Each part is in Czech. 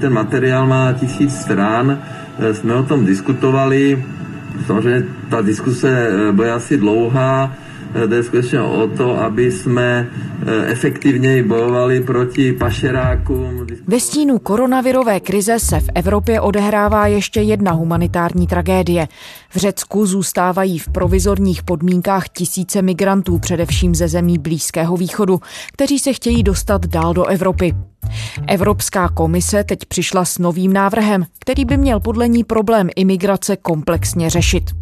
Ten materiál má tisíc stran, eh, jsme o tom diskutovali, samozřejmě ta diskuse eh, bude asi dlouhá, jde skutečně o to, aby jsme efektivněji bojovali proti pašerákům. Ve stínu koronavirové krize se v Evropě odehrává ještě jedna humanitární tragédie. V Řecku zůstávají v provizorních podmínkách tisíce migrantů, především ze zemí Blízkého východu, kteří se chtějí dostat dál do Evropy. Evropská komise teď přišla s novým návrhem, který by měl podle ní problém imigrace komplexně řešit.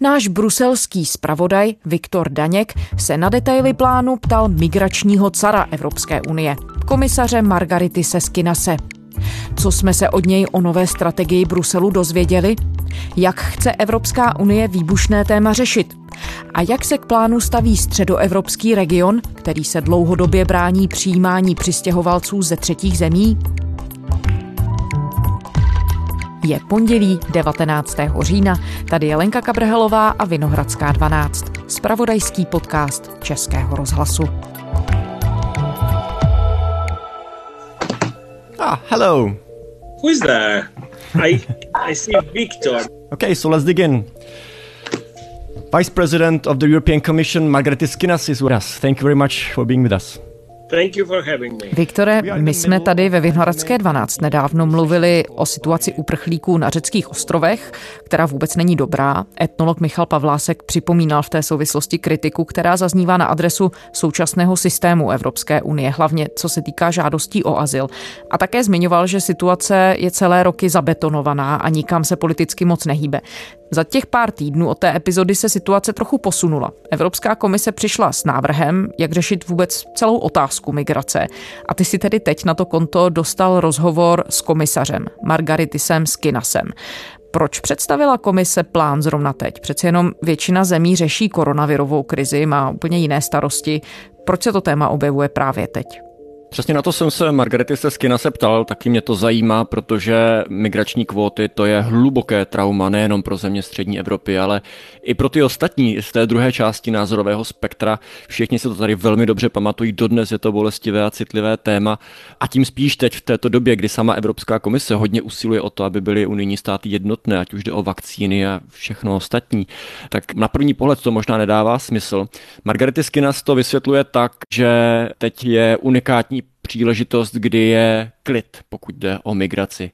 Náš bruselský zpravodaj Viktor Daněk se na detaily plánu ptal migračního cara Evropské unie, komisaře Margarity Seskinase. Co jsme se od něj o nové strategii Bruselu dozvěděli? Jak chce Evropská unie výbušné téma řešit? A jak se k plánu staví středoevropský region, který se dlouhodobě brání přijímání přistěhovalců ze třetích zemí? Je pondělí 19. října. Tady je Lenka Kabrhelová a Vinohradská 12. Spravodajský podcast Českého rozhlasu. Ah, hello. Who is there? I I see Victor. Okay, so let's dig in. Vice President of the European Commission, Margrethe Skinas, is with us. Thank you very much for being with us. Viktore, my jsme tady ve Vyhnoradské 12 nedávno mluvili o situaci uprchlíků na řeckých ostrovech, která vůbec není dobrá. Etnolog Michal Pavlásek připomínal v té souvislosti kritiku, která zaznívá na adresu současného systému Evropské unie, hlavně co se týká žádostí o azyl. A také zmiňoval, že situace je celé roky zabetonovaná a nikam se politicky moc nehýbe. Za těch pár týdnů od té epizody se situace trochu posunula. Evropská komise přišla s návrhem, jak řešit vůbec celou otázku migrace. A ty si tedy teď na to konto dostal rozhovor s komisařem Margaritisem Skinasem. Proč představila komise plán zrovna teď? Přece jenom většina zemí řeší koronavirovou krizi, má úplně jiné starosti. Proč se to téma objevuje právě teď? Přesně na to jsem se Margarety Seskina se ptal, taky mě to zajímá, protože migrační kvóty to je hluboké trauma nejenom pro země střední Evropy, ale i pro ty ostatní z té druhé části názorového spektra. Všichni se to tady velmi dobře pamatují, dodnes je to bolestivé a citlivé téma a tím spíš teď v této době, kdy sama Evropská komise hodně usiluje o to, aby byly unijní státy jednotné, ať už jde o vakcíny a všechno ostatní, tak na první pohled to možná nedává smysl. Margarety Skinas to vysvětluje tak, že teď je unikátní příležitost, kdy je klid, pokud jde o migraci.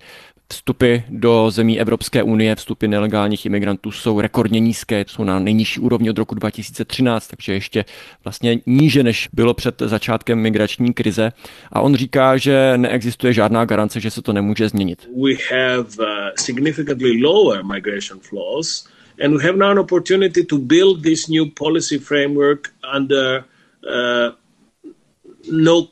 Vstupy do zemí Evropské unie, vstupy nelegálních imigrantů jsou rekordně nízké, jsou na nejnižší úrovni od roku 2013, takže ještě vlastně níže, než bylo před začátkem migrační krize. A on říká, že neexistuje žádná garance, že se to nemůže změnit. We have uh, significantly lower migration flows and we have now an opportunity to build this new policy framework under uh, no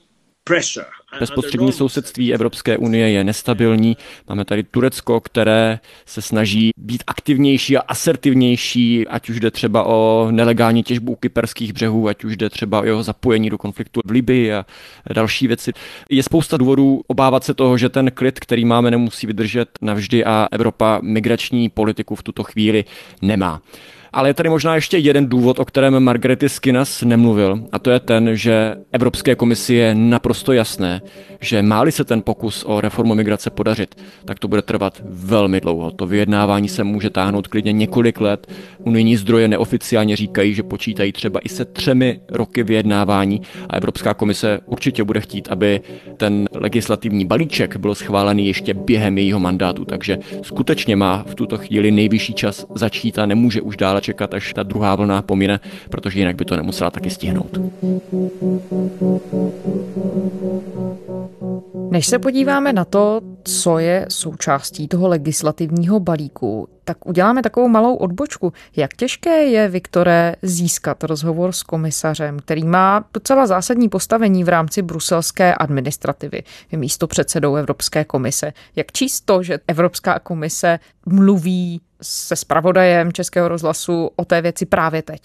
Bezprostřední sousedství Evropské unie je nestabilní. Máme tady Turecko, které se snaží být aktivnější a asertivnější, ať už jde třeba o nelegální těžbu kyperských břehů, ať už jde třeba o jeho zapojení do konfliktu v Libii a další věci. Je spousta důvodů obávat se toho, že ten klid, který máme, nemusí vydržet navždy a Evropa migrační politiku v tuto chvíli nemá. Ale je tady možná ještě jeden důvod, o kterém Margarety Skinas nemluvil, a to je ten, že Evropské komisi je naprosto jasné, že máli se ten pokus o reformu migrace podařit, tak to bude trvat velmi dlouho. To vyjednávání se může táhnout klidně několik let. Unijní zdroje neoficiálně říkají, že počítají třeba i se třemi roky vyjednávání a Evropská komise určitě bude chtít, aby ten legislativní balíček byl schválený ještě během jejího mandátu. Takže skutečně má v tuto chvíli nejvyšší čas začít a nemůže už dále čekat, až ta druhá vlna pomine, protože jinak by to nemusela taky stihnout. Než se podíváme na to, co je součástí toho legislativního balíku, tak uděláme takovou malou odbočku. Jak těžké je, Viktore, získat rozhovor s komisařem, který má docela zásadní postavení v rámci bruselské administrativy, je místo předsedou Evropské komise. Jak číst to, že Evropská komise mluví se spravodajem Českého rozhlasu o té věci právě teď?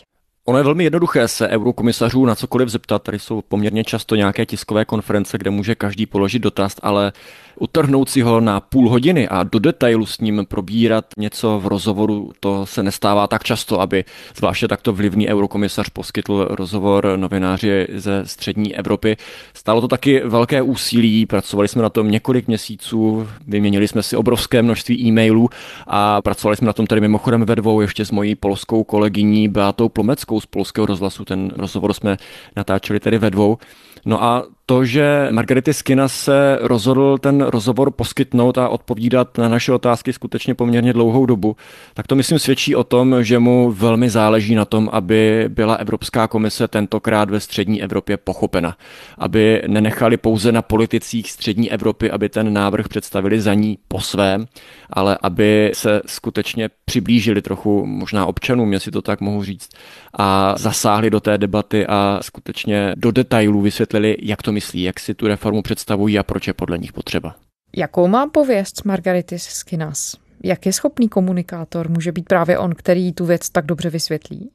Ono je velmi jednoduché se eurokomisařů na cokoliv zeptat. Tady jsou poměrně často nějaké tiskové konference, kde může každý položit dotaz, ale utrhnout si ho na půl hodiny a do detailu s ním probírat něco v rozhovoru, to se nestává tak často, aby zvláště takto vlivný eurokomisař poskytl rozhovor novináři ze střední Evropy. Stalo to taky velké úsilí, pracovali jsme na tom několik měsíců, vyměnili jsme si obrovské množství e-mailů a pracovali jsme na tom tady mimochodem ve dvou ještě s mojí polskou kolegyní Beatou Plomeckou z polského rozhlasu. Ten rozhovor jsme natáčeli tady ve dvou. No a to, že Margarity Skina se rozhodl ten rozhovor poskytnout a odpovídat na naše otázky skutečně poměrně dlouhou dobu, tak to myslím svědčí o tom, že mu velmi záleží na tom, aby byla Evropská komise tentokrát ve střední Evropě pochopena. Aby nenechali pouze na politicích střední Evropy, aby ten návrh představili za ní po svém, ale aby se skutečně přiblížili trochu možná občanům, jestli to tak mohu říct, a zasáhli do té debaty a skutečně do detailů vysvětlili, jak to myslí, jak si tu reformu představují a proč je podle nich potřeba. Jakou má pověst Margaritis Skinas? Jak je schopný komunikátor? Může být právě on, který tu věc tak dobře vysvětlí?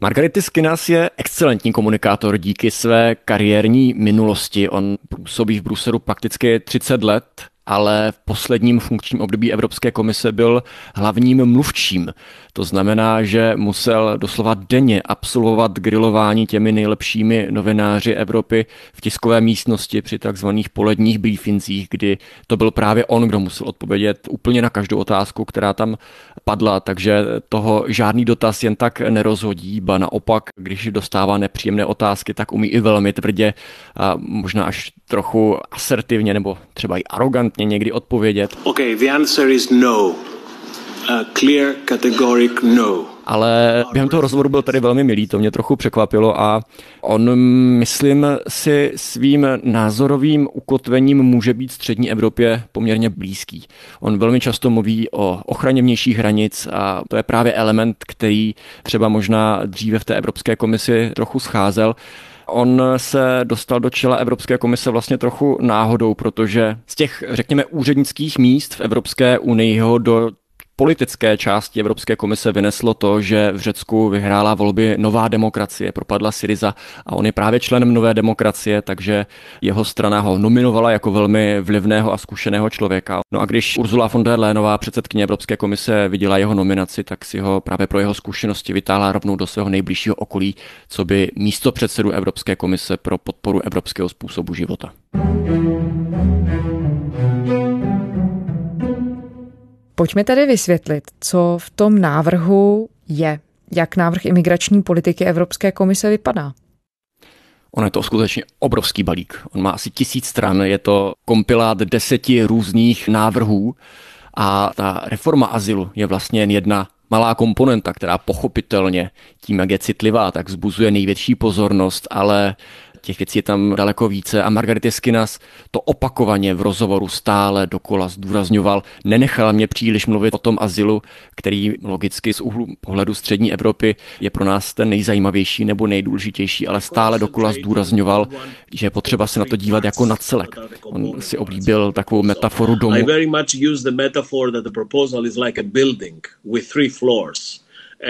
Margarity Skinas je excelentní komunikátor díky své kariérní minulosti. On působí v Bruselu prakticky 30 let, ale v posledním funkčním období Evropské komise byl hlavním mluvčím. To znamená, že musel doslova denně absolvovat grilování těmi nejlepšími novináři Evropy v tiskové místnosti při takzvaných poledních briefincích, kdy to byl právě on, kdo musel odpovědět úplně na každou otázku, která tam padla, takže toho žádný dotaz jen tak nerozhodí, ba naopak, když dostává nepříjemné otázky, tak umí i velmi tvrdě a možná až trochu asertivně nebo třeba i arrogantně někdy odpovědět. Okay, the answer is no. A clear categoric no. Ale během toho rozhovoru byl tady velmi milý, to mě trochu překvapilo a on, myslím si, svým názorovým ukotvením může být střední Evropě poměrně blízký. On velmi často mluví o ochraně vnějších hranic a to je právě element, který třeba možná dříve v té Evropské komisi trochu scházel. On se dostal do čela Evropské komise vlastně trochu náhodou, protože z těch, řekněme, úřednických míst v Evropské unii ho do politické části Evropské komise vyneslo to, že v Řecku vyhrála volby Nová demokracie, propadla Syriza a on je právě členem Nové demokracie, takže jeho strana ho nominovala jako velmi vlivného a zkušeného člověka. No a když Ursula von der Leyenová, předsedkyně Evropské komise, viděla jeho nominaci, tak si ho právě pro jeho zkušenosti vytáhla rovnou do svého nejbližšího okolí, co by místo předsedu Evropské komise pro podporu evropského způsobu života. Pojďme tedy vysvětlit, co v tom návrhu je, jak návrh imigrační politiky Evropské komise vypadá. On je to skutečně obrovský balík. On má asi tisíc stran, je to kompilát deseti různých návrhů a ta reforma azylu je vlastně jen jedna malá komponenta, která pochopitelně tím, jak je citlivá, tak zbuzuje největší pozornost, ale těch věcí je tam daleko více a Margarity Skinas to opakovaně v rozhovoru stále dokola zdůrazňoval. Nenechala mě příliš mluvit o tom azylu, který logicky z úhlu pohledu střední Evropy je pro nás ten nejzajímavější nebo nejdůležitější, ale stále dokola zdůrazňoval, že je potřeba se na to dívat jako na celek. On si oblíbil takovou metaforu domu. I very much use the metaphor that the proposal is like a building with three floors.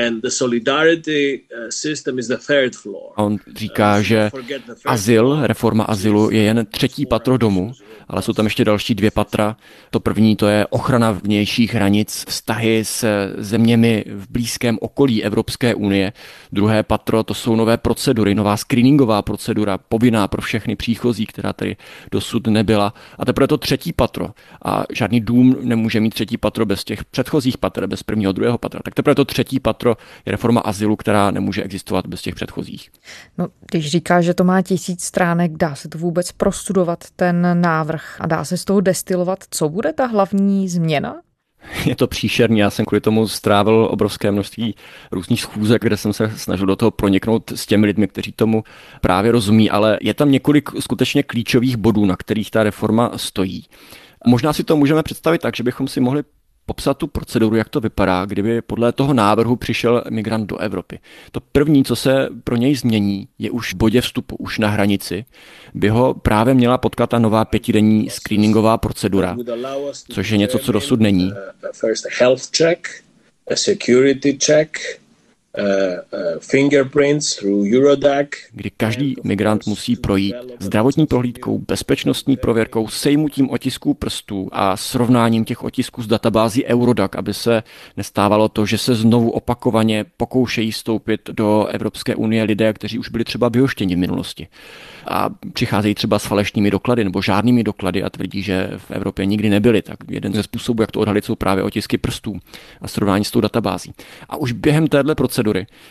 And the solidarity uh, system is the third floor. On říká, uh, že azyl, reforma azylu je jen třetí patro domu, ale jsou tam ještě další dvě patra. To první to je ochrana vnějších hranic, vztahy s zeměmi v blízkém okolí Evropské unie. Druhé patro to jsou nové procedury, nová screeningová procedura, povinná pro všechny příchozí, která tady dosud nebyla. A teprve to třetí patro. A žádný dům nemůže mít třetí patro bez těch předchozích patr, bez prvního, druhého patra. Tak teprve to třetí patro je reforma azylu, která nemůže existovat bez těch předchozích. No, když říká, že to má tisíc stránek, dá se to vůbec prostudovat ten návrh a dá se z toho destilovat, co bude ta hlavní změna? Je to příšerný, já jsem kvůli tomu strávil obrovské množství různých schůzek, kde jsem se snažil do toho proniknout s těmi lidmi, kteří tomu právě rozumí, ale je tam několik skutečně klíčových bodů, na kterých ta reforma stojí. Možná si to můžeme představit tak, že bychom si mohli popsat tu proceduru, jak to vypadá, kdyby podle toho návrhu přišel migrant do Evropy. To první, co se pro něj změní, je už v bodě vstupu, už na hranici, by ho právě měla potkat ta nová pětidenní screeningová procedura, což je něco, co dosud není. Kdy každý migrant musí projít zdravotní prohlídkou, bezpečnostní prověrkou, sejmutím otisků prstů a srovnáním těch otisků z databází Eurodac, aby se nestávalo to, že se znovu opakovaně pokoušejí stoupit do Evropské unie lidé, kteří už byli třeba vyhoštěni v minulosti a přicházejí třeba s falešnými doklady nebo žádnými doklady a tvrdí, že v Evropě nikdy nebyli. Tak jeden ze způsobů, jak to odhalit, jsou právě otisky prstů a srovnání s tou databází. A už během téhle procedury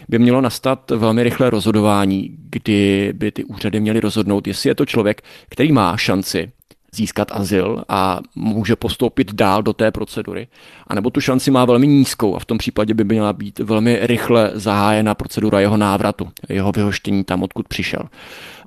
by mělo nastat velmi rychlé rozhodování, kdy by ty úřady měly rozhodnout, jestli je to člověk, který má šanci získat azyl a může postoupit dál do té procedury, anebo tu šanci má velmi nízkou a v tom případě by měla být velmi rychle zahájena procedura jeho návratu, jeho vyhoštění tam, odkud přišel.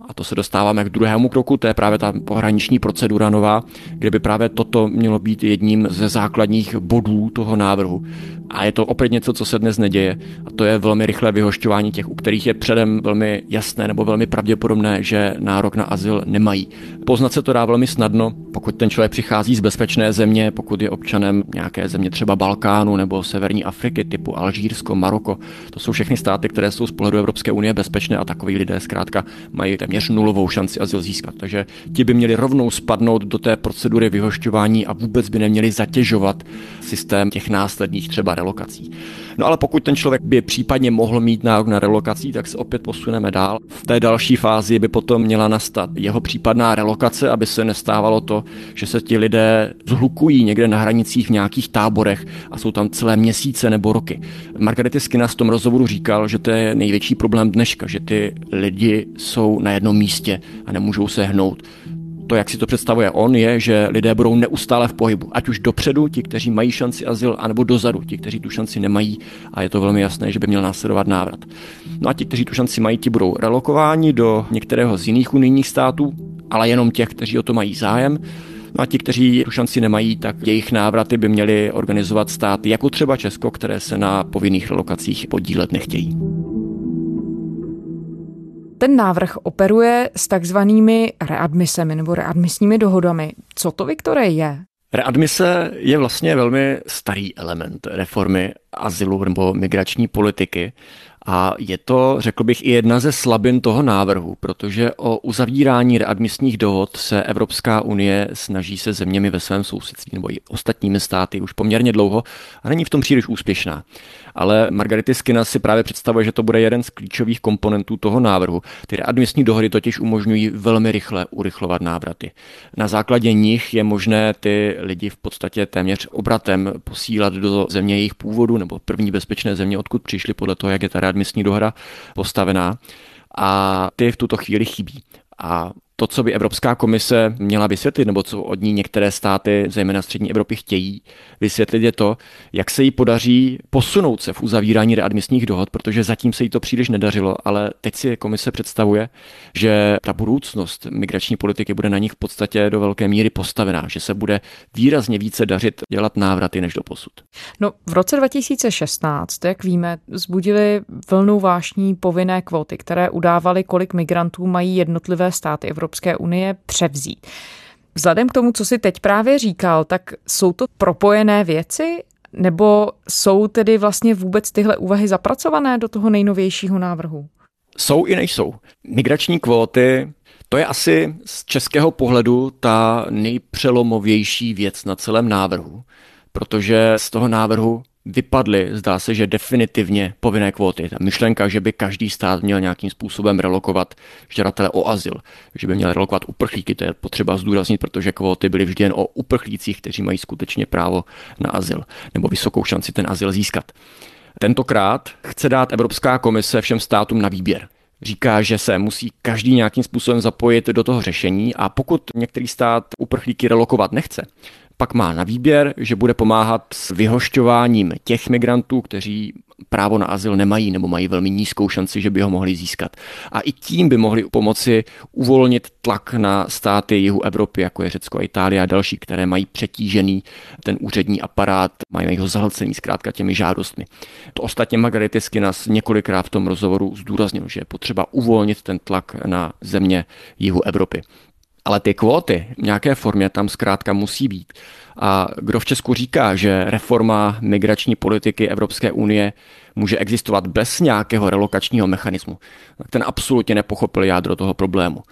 A to se dostáváme k druhému kroku, to je právě ta pohraniční procedura nová, kde by právě toto mělo být jedním ze základních bodů toho návrhu. A je to opět něco, co se dnes neděje. A to je velmi rychlé vyhošťování těch, u kterých je předem velmi jasné nebo velmi pravděpodobné, že nárok na azyl nemají. Poznat se to dá velmi snadno, pokud ten člověk přichází z bezpečné země, pokud je občanem nějaké země třeba Balkánu nebo Severní Afriky typu Alžírsko, Maroko. To jsou všechny státy, které jsou z pohledu Evropské unie bezpečné a takový lidé zkrátka mají téměř nulovou šanci azyl získat. Takže ti by měli rovnou spadnout do té procedury vyhošťování a vůbec by neměli zatěžovat systém těch následných třeba relokací. No ale pokud ten člověk by případně mohl mít nárok na relokací, tak se opět posuneme dál. V té další fázi by potom měla nastat jeho případná relokace, aby se nestávalo to, že se ti lidé zhlukují někde na hranicích v nějakých táborech a jsou tam celé měsíce nebo roky. Margarety Skina v tom rozhovoru říkal, že to je největší problém dneška, že ty lidi jsou na jednom místě a nemůžou se hnout to, jak si to představuje on, je, že lidé budou neustále v pohybu. Ať už dopředu, ti, kteří mají šanci azyl, anebo dozadu, ti, kteří tu šanci nemají. A je to velmi jasné, že by měl následovat návrat. No a ti, kteří tu šanci mají, ti budou relokováni do některého z jiných unijních států, ale jenom těch, kteří o to mají zájem. No a ti, kteří tu šanci nemají, tak jejich návraty by měly organizovat státy, jako třeba Česko, které se na povinných relokacích podílet nechtějí. Ten návrh operuje s takzvanými readmisemi nebo readmisními dohodami. Co to, Viktore, je? Readmise je vlastně velmi starý element reformy azylu nebo migrační politiky a je to, řekl bych, i jedna ze slabin toho návrhu, protože o uzavírání readmisních dohod se Evropská unie snaží se zeměmi ve svém sousedství nebo i ostatními státy už poměrně dlouho a není v tom příliš úspěšná ale Margarity Skina si právě představuje, že to bude jeden z klíčových komponentů toho návrhu. Ty readmisní dohody totiž umožňují velmi rychle urychlovat návraty. Na základě nich je možné ty lidi v podstatě téměř obratem posílat do země jejich původu nebo první bezpečné země, odkud přišli podle toho, jak je ta readmisní dohoda postavená a ty v tuto chvíli chybí. A to, co by Evropská komise měla vysvětlit, nebo co od ní některé státy, zejména střední Evropy, chtějí vysvětlit, je to, jak se jí podaří posunout se v uzavírání readmisních dohod, protože zatím se jí to příliš nedařilo, ale teď si komise představuje, že ta budoucnost migrační politiky bude na nich v podstatě do velké míry postavená, že se bude výrazně více dařit dělat návraty než do posud. No, v roce 2016, jak víme, zbudili vlnu vášní povinné kvóty, které udávaly, kolik migrantů mají jednotlivé státy Evropy Evropské unie převzít. Vzhledem k tomu, co si teď právě říkal, tak jsou to propojené věci, nebo jsou tedy vlastně vůbec tyhle úvahy zapracované do toho nejnovějšího návrhu? Jsou i nejsou. Migrační kvóty, to je asi z českého pohledu ta nejpřelomovější věc na celém návrhu, protože z toho návrhu vypadly, zdá se, že definitivně povinné kvóty. Ta myšlenka, že by každý stát měl nějakým způsobem relokovat žadatele o azyl, že by měl relokovat uprchlíky, to je potřeba zdůraznit, protože kvóty byly vždy jen o uprchlících, kteří mají skutečně právo na azyl nebo vysokou šanci ten azyl získat. Tentokrát chce dát Evropská komise všem státům na výběr říká, že se musí každý nějakým způsobem zapojit do toho řešení a pokud některý stát uprchlíky relokovat nechce, pak má na výběr, že bude pomáhat s vyhošťováním těch migrantů, kteří právo na azyl nemají nebo mají velmi nízkou šanci, že by ho mohli získat. A i tím by mohli pomoci uvolnit tlak na státy jihu Evropy, jako je Řecko a Itálie a další, které mají přetížený ten úřední aparát, mají ho zahlcený zkrátka těmi žádostmi. To ostatně Margarety Skinas několikrát v tom rozhovoru zdůraznil, že je potřeba uvolnit ten tlak na země jihu Evropy. Ale ty kvóty v nějaké formě tam zkrátka musí být. A kdo v Česku říká, že reforma migrační politiky Evropské unie může existovat bez nějakého relokačního mechanismu, tak ten absolutně nepochopil jádro toho problému.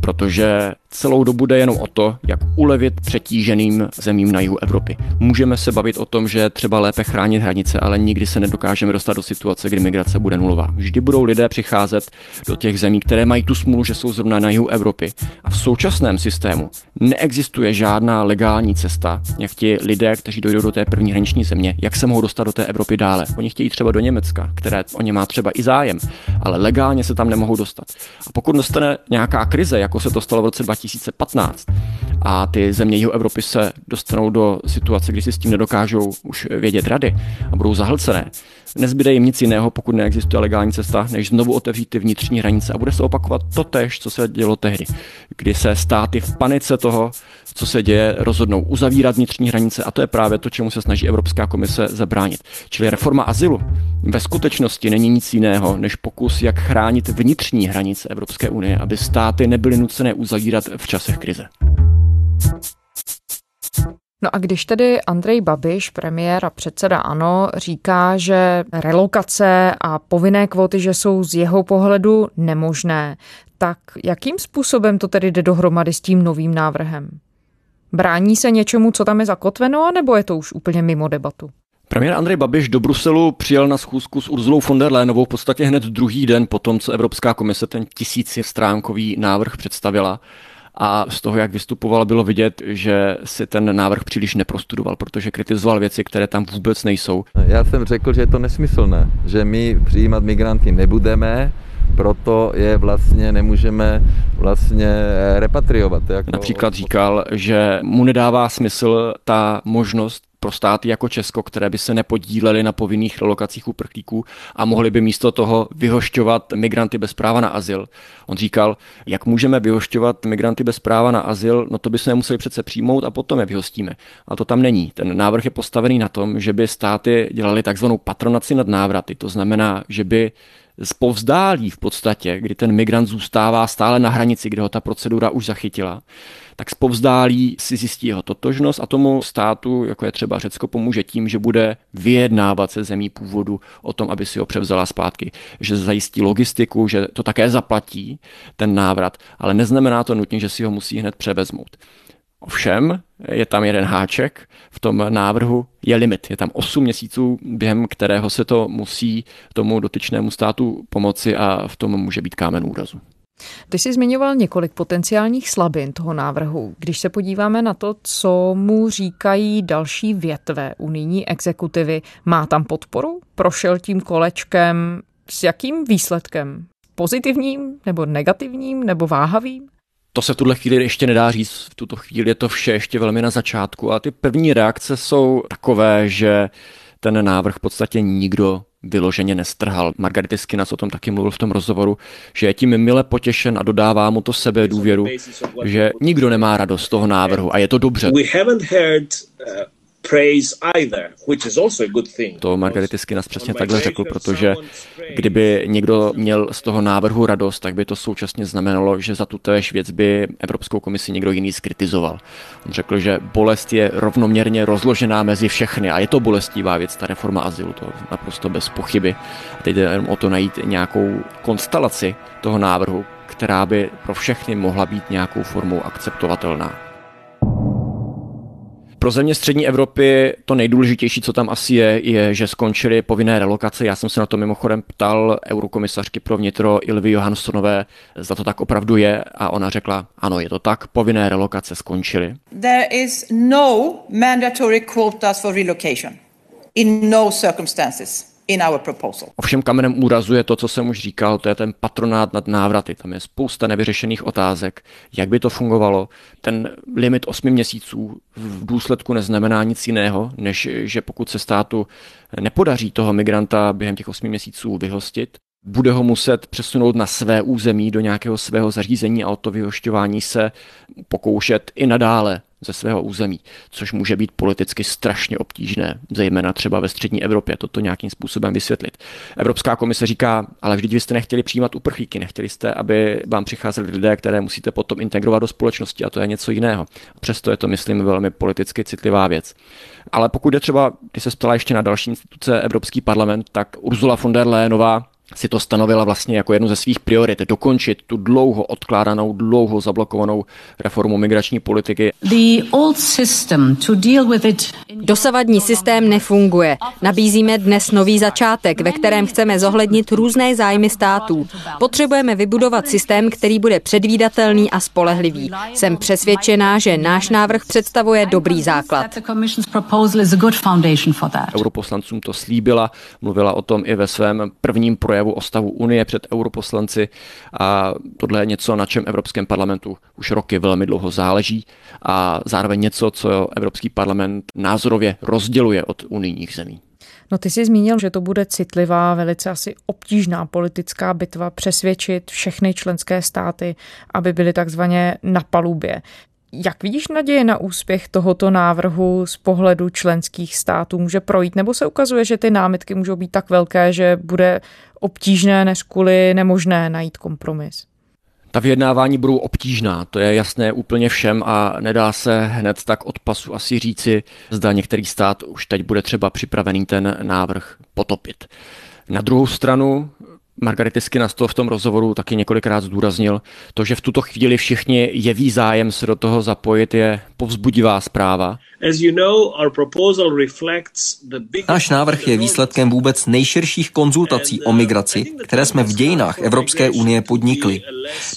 Protože celou dobu jde jenom o to, jak ulevit přetíženým zemím na jihu Evropy. Můžeme se bavit o tom, že třeba lépe chránit hranice, ale nikdy se nedokážeme dostat do situace, kdy migrace bude nulová. Vždy budou lidé přicházet do těch zemí, které mají tu smůlu, že jsou zrovna na jihu Evropy. A v současném systému neexistuje žádná legální cesta, jak ti lidé, kteří dojdou do té první hraniční země, jak se mohou dostat do té Evropy dále. Oni chtějí třeba do Německa, které o ně má třeba i zájem, ale legálně se tam nemohou dostat. A pokud dostane nějaká krize, jako se to stalo v roce 2015, a ty země jihu Evropy se dostanou do situace, kdy si s tím nedokážou už vědět rady a budou zahlcené, Nezbyde jim nic jiného, pokud neexistuje legální cesta, než znovu otevřít ty vnitřní hranice a bude se opakovat to tež, co se dělo tehdy, kdy se státy v panice toho, co se děje, rozhodnou uzavírat vnitřní hranice a to je právě to, čemu se snaží Evropská komise zabránit. Čili reforma azylu ve skutečnosti není nic jiného, než pokus, jak chránit vnitřní hranice Evropské unie, aby státy nebyly nucené uzavírat v časech krize. No a když tedy Andrej Babiš, premiér a předseda ANO, říká, že relokace a povinné kvóty, že jsou z jeho pohledu nemožné, tak jakým způsobem to tedy jde dohromady s tím novým návrhem? Brání se něčemu, co tam je zakotveno, nebo je to už úplně mimo debatu? Premiér Andrej Babiš do Bruselu přijel na schůzku s Urzulou von der Leyenovou v podstatě hned druhý den po tom, co Evropská komise ten tisícistránkový návrh představila a z toho, jak vystupoval, bylo vidět, že si ten návrh příliš neprostudoval, protože kritizoval věci, které tam vůbec nejsou. Já jsem řekl, že je to nesmyslné, že my přijímat migranty nebudeme, proto je vlastně nemůžeme vlastně repatriovat. Jako... Například říkal, že mu nedává smysl ta možnost pro státy jako Česko, které by se nepodílely na povinných relokacích uprchlíků a mohli by místo toho vyhošťovat migranty bez práva na azyl. On říkal, jak můžeme vyhošťovat migranty bez práva na azyl, no to by se nemuseli přece přijmout a potom je vyhostíme. A to tam není. Ten návrh je postavený na tom, že by státy dělali takzvanou patronaci nad návraty. To znamená, že by povzdálí v podstatě, kdy ten migrant zůstává stále na hranici, kde ho ta procedura už zachytila, tak povzdálí si zjistí jeho totožnost a tomu státu, jako je třeba Řecko, pomůže tím, že bude vyjednávat se zemí původu o tom, aby si ho převzala zpátky, že zajistí logistiku, že to také zaplatí, ten návrat, ale neznamená to nutně, že si ho musí hned převezmout. Ovšem, je tam jeden háček, v tom návrhu je limit. Je tam 8 měsíců, během kterého se to musí tomu dotyčnému státu pomoci a v tom může být kámen úrazu. Ty jsi zmiňoval několik potenciálních slabin toho návrhu. Když se podíváme na to, co mu říkají další větve unijní exekutivy, má tam podporu? Prošel tím kolečkem s jakým výsledkem? Pozitivním nebo negativním nebo váhavým? To se v tuhle chvíli ještě nedá říct, v tuto chvíli je to vše ještě velmi na začátku a ty první reakce jsou takové, že ten návrh v podstatě nikdo vyloženě nestrhal. Margarity Skinas o tom taky mluvil v tom rozhovoru, že je tím mile potěšen a dodává mu to sebe důvěru, že nikdo nemá radost z toho návrhu a je to dobře. To Margarity Skinas přesně takhle řekl, protože kdyby někdo měl z toho návrhu radost, tak by to současně znamenalo, že za tu též věc by Evropskou komisi někdo jiný skritizoval. On řekl, že bolest je rovnoměrně rozložená mezi všechny a je to bolestivá věc, ta reforma azylu, to naprosto bez pochyby. A teď jde jenom o to najít nějakou konstelaci toho návrhu, která by pro všechny mohla být nějakou formou akceptovatelná. Pro země střední Evropy to nejdůležitější, co tam asi je, je, že skončily povinné relokace. Já jsem se na to mimochodem ptal eurokomisařky pro vnitro Ilvy Johanssonové, zda to tak opravdu je a ona řekla, ano, je to tak, povinné relokace skončily. There is no mandatory quotas for relocation in no circumstances. Ovšem kamenem úrazu je to, co jsem už říkal, to je ten patronát nad návraty. Tam je spousta nevyřešených otázek, jak by to fungovalo. Ten limit 8 měsíců v důsledku neznamená nic jiného, než že pokud se státu nepodaří toho migranta během těch 8 měsíců vyhostit, bude ho muset přesunout na své území do nějakého svého zařízení a o to vyhošťování se pokoušet i nadále ze svého území, což může být politicky strašně obtížné, zejména třeba ve střední Evropě, toto nějakým způsobem vysvětlit. Evropská komise říká, ale vždyť vy jste nechtěli přijímat uprchlíky, nechtěli jste, aby vám přicházeli lidé, které musíte potom integrovat do společnosti a to je něco jiného. Přesto je to, myslím, velmi politicky citlivá věc. Ale pokud je třeba, když se ptala ještě na další instituce Evropský parlament, tak Ursula von der Leyenová si to stanovila vlastně jako jednu ze svých priorit, dokončit tu dlouho odkládanou, dlouho zablokovanou reformu migrační politiky. Dosavadní systém nefunguje. Nabízíme dnes nový začátek, ve kterém chceme zohlednit různé zájmy států. Potřebujeme vybudovat systém, který bude předvídatelný a spolehlivý. Jsem přesvědčená, že náš návrh představuje dobrý základ. Europoslancům to slíbila, mluvila o tom i ve svém prvním projevu projevu o stavu Unie před europoslanci a tohle je něco, na čem Evropském parlamentu už roky velmi dlouho záleží a zároveň něco, co Evropský parlament názorově rozděluje od unijních zemí. No ty jsi zmínil, že to bude citlivá, velice asi obtížná politická bitva přesvědčit všechny členské státy, aby byly takzvaně na palubě. Jak vidíš naděje na úspěch tohoto návrhu z pohledu členských států? Může projít, nebo se ukazuje, že ty námitky můžou být tak velké, že bude obtížné než kvůli nemožné najít kompromis? Ta vyjednávání budou obtížná, to je jasné úplně všem a nedá se hned tak od pasu asi říci, zda některý stát už teď bude třeba připravený ten návrh potopit. Na druhou stranu Margarity Skinas to v tom rozhovoru taky několikrát zdůraznil. To, že v tuto chvíli všichni jeví zájem se do toho zapojit, je povzbudivá zpráva. Náš návrh je výsledkem vůbec nejširších konzultací o migraci, které jsme v dějinách Evropské unie podnikli.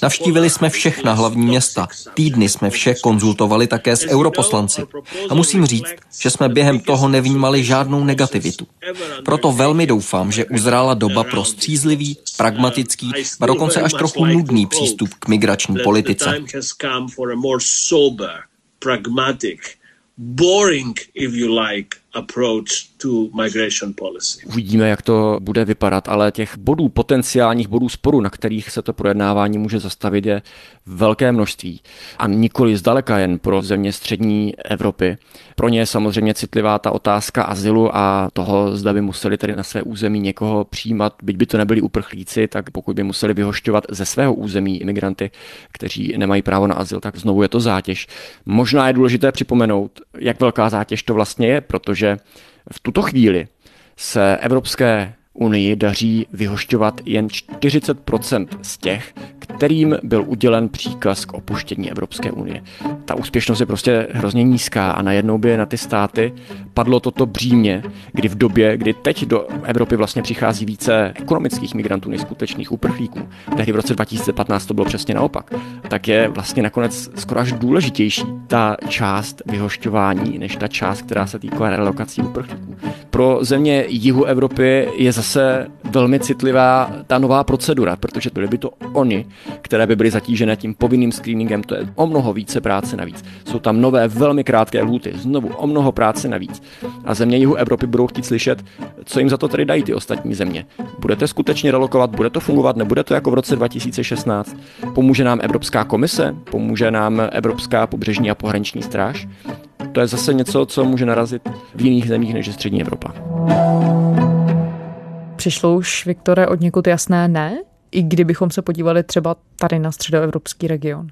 Navštívili jsme všechna hlavní města, týdny jsme vše konzultovali také s europoslanci. A musím říct, že jsme během toho nevnímali žádnou negativitu. Proto velmi doufám, že uzrála doba pro střízlivý, pragmatický a dokonce až trochu nudný přístup k migrační politice. boring, if you like, Uvidíme, jak to bude vypadat, ale těch bodů, potenciálních bodů sporu, na kterých se to projednávání může zastavit, je velké množství. A nikoli zdaleka jen pro země střední Evropy. Pro ně je samozřejmě citlivá ta otázka azylu a toho, zda by museli tedy na své území někoho přijímat, byť by to nebyli uprchlíci, tak pokud by museli vyhošťovat ze svého území imigranty, kteří nemají právo na azyl, tak znovu je to zátěž. Možná je důležité připomenout, jak velká zátěž to vlastně je, protože v tuto chvíli se Evropské unii daří vyhošťovat jen 40% z těch, kterým byl udělen příkaz k opuštění Evropské unie. Ta úspěšnost je prostě hrozně nízká a najednou by na ty státy padlo toto břímě, kdy v době, kdy teď do Evropy vlastně přichází více ekonomických migrantů než skutečných uprchlíků, tehdy v roce 2015 to bylo přesně naopak, tak je vlastně nakonec skoro až důležitější ta část vyhošťování, než ta část, která se týká relokací uprchlíků. Pro země jihu Evropy je zase velmi citlivá ta nová procedura, protože byly by to oni, které by byly zatížené tím povinným screeningem, to je o mnoho více práce navíc. Jsou tam nové velmi krátké lhuty, znovu o mnoho práce navíc. A země jihu Evropy budou chtít slyšet, co jim za to tedy dají ty ostatní země. Budete skutečně relokovat, bude to fungovat, nebude to jako v roce 2016? Pomůže nám Evropská komise, pomůže nám Evropská pobřežní a pohraniční stráž? To je zase něco, co může narazit v jiných zemích než je střední Evropa. Přišlo už, Viktore, od někud jasné ne? I kdybychom se podívali třeba tady na středoevropský region.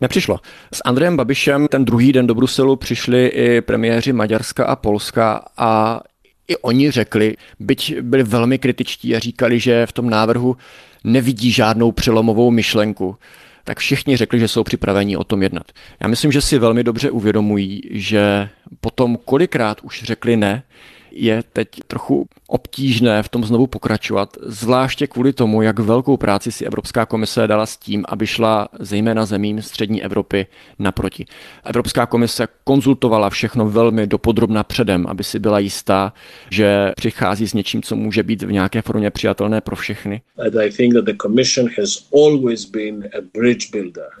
Nepřišlo. S Andrejem Babišem ten druhý den do Bruselu přišli i premiéři Maďarska a Polska a i oni řekli, byť byli velmi kritičtí a říkali, že v tom návrhu nevidí žádnou přelomovou myšlenku, tak všichni řekli, že jsou připraveni o tom jednat. Já myslím, že si velmi dobře uvědomují, že potom kolikrát už řekli ne, je teď trochu obtížné v tom znovu pokračovat, zvláště kvůli tomu, jak velkou práci si Evropská komise dala s tím, aby šla zejména zemím střední Evropy naproti. Evropská komise konzultovala všechno velmi dopodrobna předem, aby si byla jistá, že přichází s něčím, co může být v nějaké formě přijatelné pro všechny.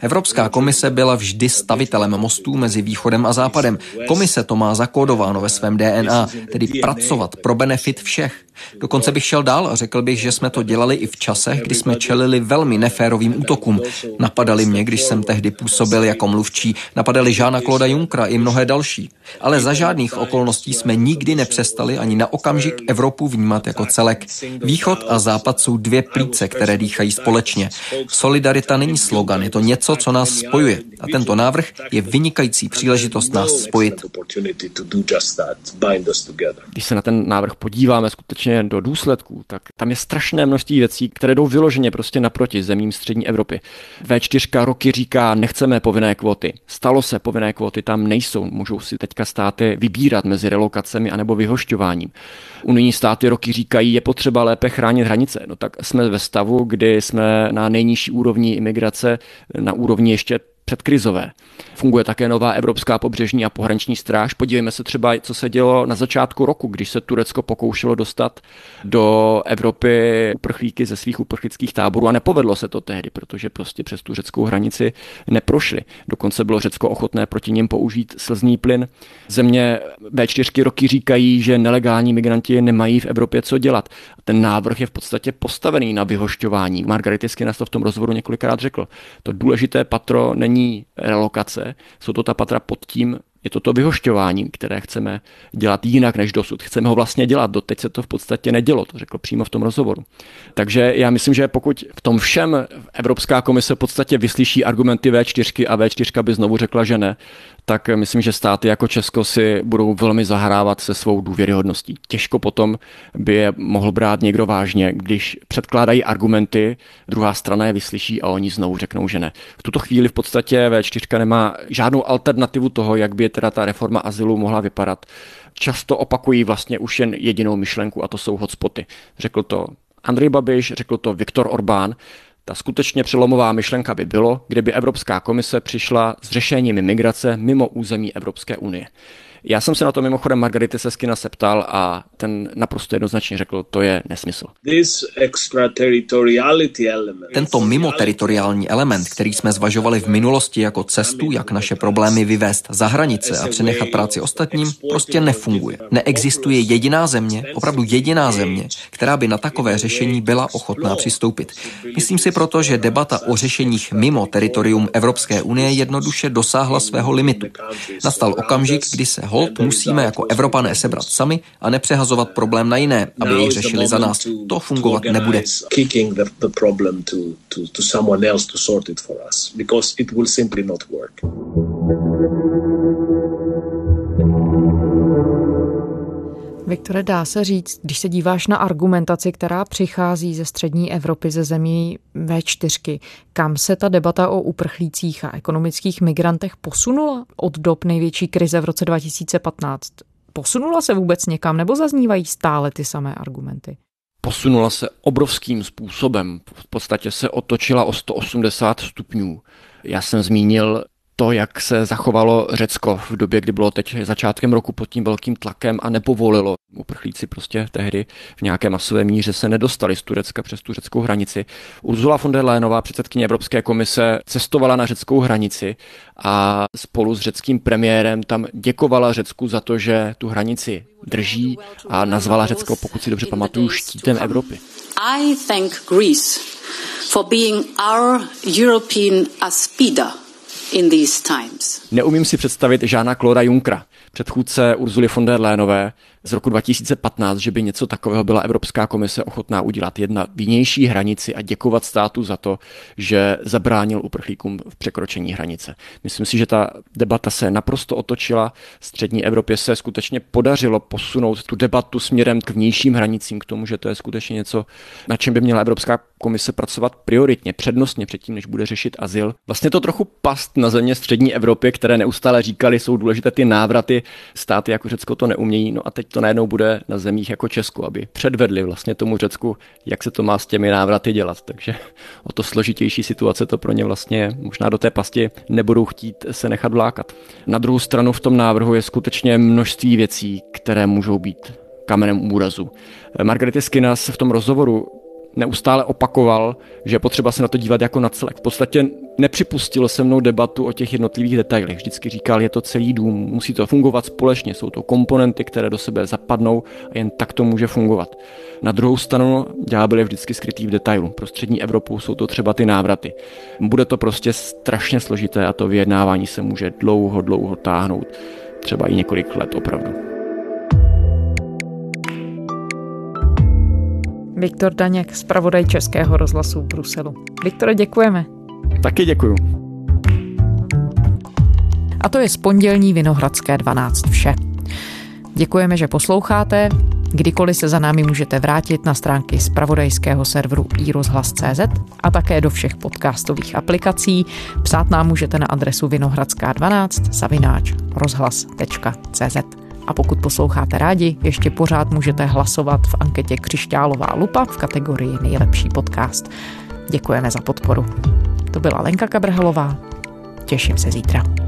Evropská komise byla vždy stavitelem mostů mezi východem a západem. Komise to má zakódováno ve svém DNA, tedy pracovat pro benefit všech. Dokonce bych šel dál a řekl bych, že jsme to dělali i v časech, kdy jsme čelili velmi neférovým útokům. Napadali mě, když jsem tehdy působil jako mluvčí, napadali Žána Kloda Junkra i mnohé další. Ale za žádných okolností jsme nikdy nepřestali ani na okamžik Evropu vnímat jako celek. Východ a západ jsou dvě plíce, které dýchají společně. Solidarita není slogan, je to něco, co nás spojuje. A tento návrh je vynikající příležitost nás spojit. Když se na ten návrh podíváme skutečně do důsledků, tak tam je strašné množství věcí, které jdou vyloženě prostě naproti zemím střední Evropy. V4 roky říká, nechceme povinné kvóty. Stalo se, povinné kvóty tam nejsou. Můžou si teďka státy vybírat mezi relokacemi anebo vyhošťováním. Unijní státy roky říkají, je potřeba lépe chránit hranice. No tak jsme ve stavu, kdy jsme na nejnižší úrovni imigrace, na úrovni ještě předkrizové. Funguje také nová Evropská pobřežní a pohraniční stráž. Podívejme se třeba, co se dělo na začátku roku, když se Turecko pokoušelo dostat do Evropy uprchlíky ze svých uprchlických táborů a nepovedlo se to tehdy, protože prostě přes tu řeckou hranici neprošli. Dokonce bylo Řecko ochotné proti ním použít slzný plyn. Země V4 roky říkají, že nelegální migranti nemají v Evropě co dělat. Ten návrh je v podstatě postavený na vyhošťování. Margarity Skinas to v tom rozhovoru několikrát řekl. To důležité patro není relokace, jsou to ta patra pod tím, je to to vyhošťování, které chceme dělat jinak než dosud. Chceme ho vlastně dělat, doteď se to v podstatě nedělo, to řekl přímo v tom rozhovoru. Takže já myslím, že pokud v tom všem Evropská komise v podstatě vyslyší argumenty V4 a V4 by znovu řekla, že ne, tak myslím, že státy jako Česko si budou velmi zahrávat se svou důvěryhodností. Těžko potom by je mohl brát někdo vážně, když předkládají argumenty, druhá strana je vyslyší a oni znovu řeknou, že ne. V tuto chvíli v podstatě V4 nemá žádnou alternativu toho, jak by teda ta reforma azylu mohla vypadat. Často opakují vlastně už jen jedinou myšlenku a to jsou hotspoty. Řekl to Andrej Babiš, řekl to Viktor Orbán. Ta skutečně přelomová myšlenka by bylo, kdyby Evropská komise přišla s řešením migrace mimo území Evropské unie. Já jsem se na to mimochodem Margarity Seskina septal a ten naprosto jednoznačně řekl, to je nesmysl. Tento mimoteritoriální element, který jsme zvažovali v minulosti jako cestu, jak naše problémy vyvést za hranice a přenechat práci ostatním, prostě nefunguje. Neexistuje jediná země, opravdu jediná země, která by na takové řešení byla ochotná přistoupit. Myslím si proto, že debata o řešeních mimo teritorium Evropské unie jednoduše dosáhla svého limitu. Nastal okamžik, kdy se hold musíme jako Evropané sebrat sami a nepřehazovat problém na jiné, aby jej řešili za nás. To fungovat nebude. Viktore, dá se říct, když se díváš na argumentaci, která přichází ze střední Evropy, ze zemí V4, kam se ta debata o uprchlících a ekonomických migrantech posunula od dob největší krize v roce 2015? Posunula se vůbec někam nebo zaznívají stále ty samé argumenty? Posunula se obrovským způsobem. V podstatě se otočila o 180 stupňů. Já jsem zmínil to, jak se zachovalo Řecko v době, kdy bylo teď začátkem roku pod tím velkým tlakem a nepovolilo. Uprchlíci prostě tehdy v nějaké masové míře se nedostali z Turecka přes tu řeckou hranici. Ursula von der Leyenová, předsedkyně Evropské komise, cestovala na řeckou hranici a spolu s řeckým premiérem tam děkovala Řecku za to, že tu hranici drží a nazvala Řecko, pokud si dobře pamatuju, štítem Evropy. I thank Greece for being our European aspida in these times. Neumím si představit Žána Klora Junkra, předchůdce Urzuly von der Leyenové, z roku 2015, že by něco takového byla Evropská komise ochotná udělat. Jedna vnější hranici a děkovat státu za to, že zabránil uprchlíkům v překročení hranice. Myslím si, že ta debata se naprosto otočila. Střední Evropě se skutečně podařilo posunout tu debatu směrem k vnějším hranicím, k tomu, že to je skutečně něco, na čem by měla Evropská komise pracovat prioritně, přednostně předtím, než bude řešit azyl. Vlastně to trochu past na země střední Evropy, které neustále říkali, jsou důležité ty návraty, státy jako Řecko to neumějí. No a teď to najednou bude na zemích jako Česku, aby předvedli vlastně tomu Řecku, jak se to má s těmi návraty dělat. Takže o to složitější situace to pro ně vlastně možná do té pasti nebudou chtít se nechat vlákat. Na druhou stranu v tom návrhu je skutečně množství věcí, které můžou být kamenem úrazu. Margarety Skinas v tom rozhovoru neustále opakoval, že je potřeba se na to dívat jako na celek. V podstatě nepřipustil se mnou debatu o těch jednotlivých detailech. Vždycky říkal, je to celý dům, musí to fungovat společně, jsou to komponenty, které do sebe zapadnou a jen tak to může fungovat. Na druhou stranu ďábel je vždycky skrytý v detailu. Pro střední Evropu jsou to třeba ty návraty. Bude to prostě strašně složité a to vyjednávání se může dlouho, dlouho táhnout. Třeba i několik let opravdu. Viktor Daněk, zpravodaj Českého rozhlasu v Bruselu. Viktore, děkujeme. Taky děkuju. A to je z pondělní Vinohradské 12 vše. Děkujeme, že posloucháte. Kdykoliv se za námi můžete vrátit na stránky zpravodajského serveru iRozhlas.cz a také do všech podcastových aplikací. Psát nám můžete na adresu vinohradská12 savináč rozhlas.cz. A pokud posloucháte rádi, ještě pořád můžete hlasovat v anketě Křišťálová lupa v kategorii Nejlepší podcast. Děkujeme za podporu. To byla Lenka Kabrhelová. Těším se zítra.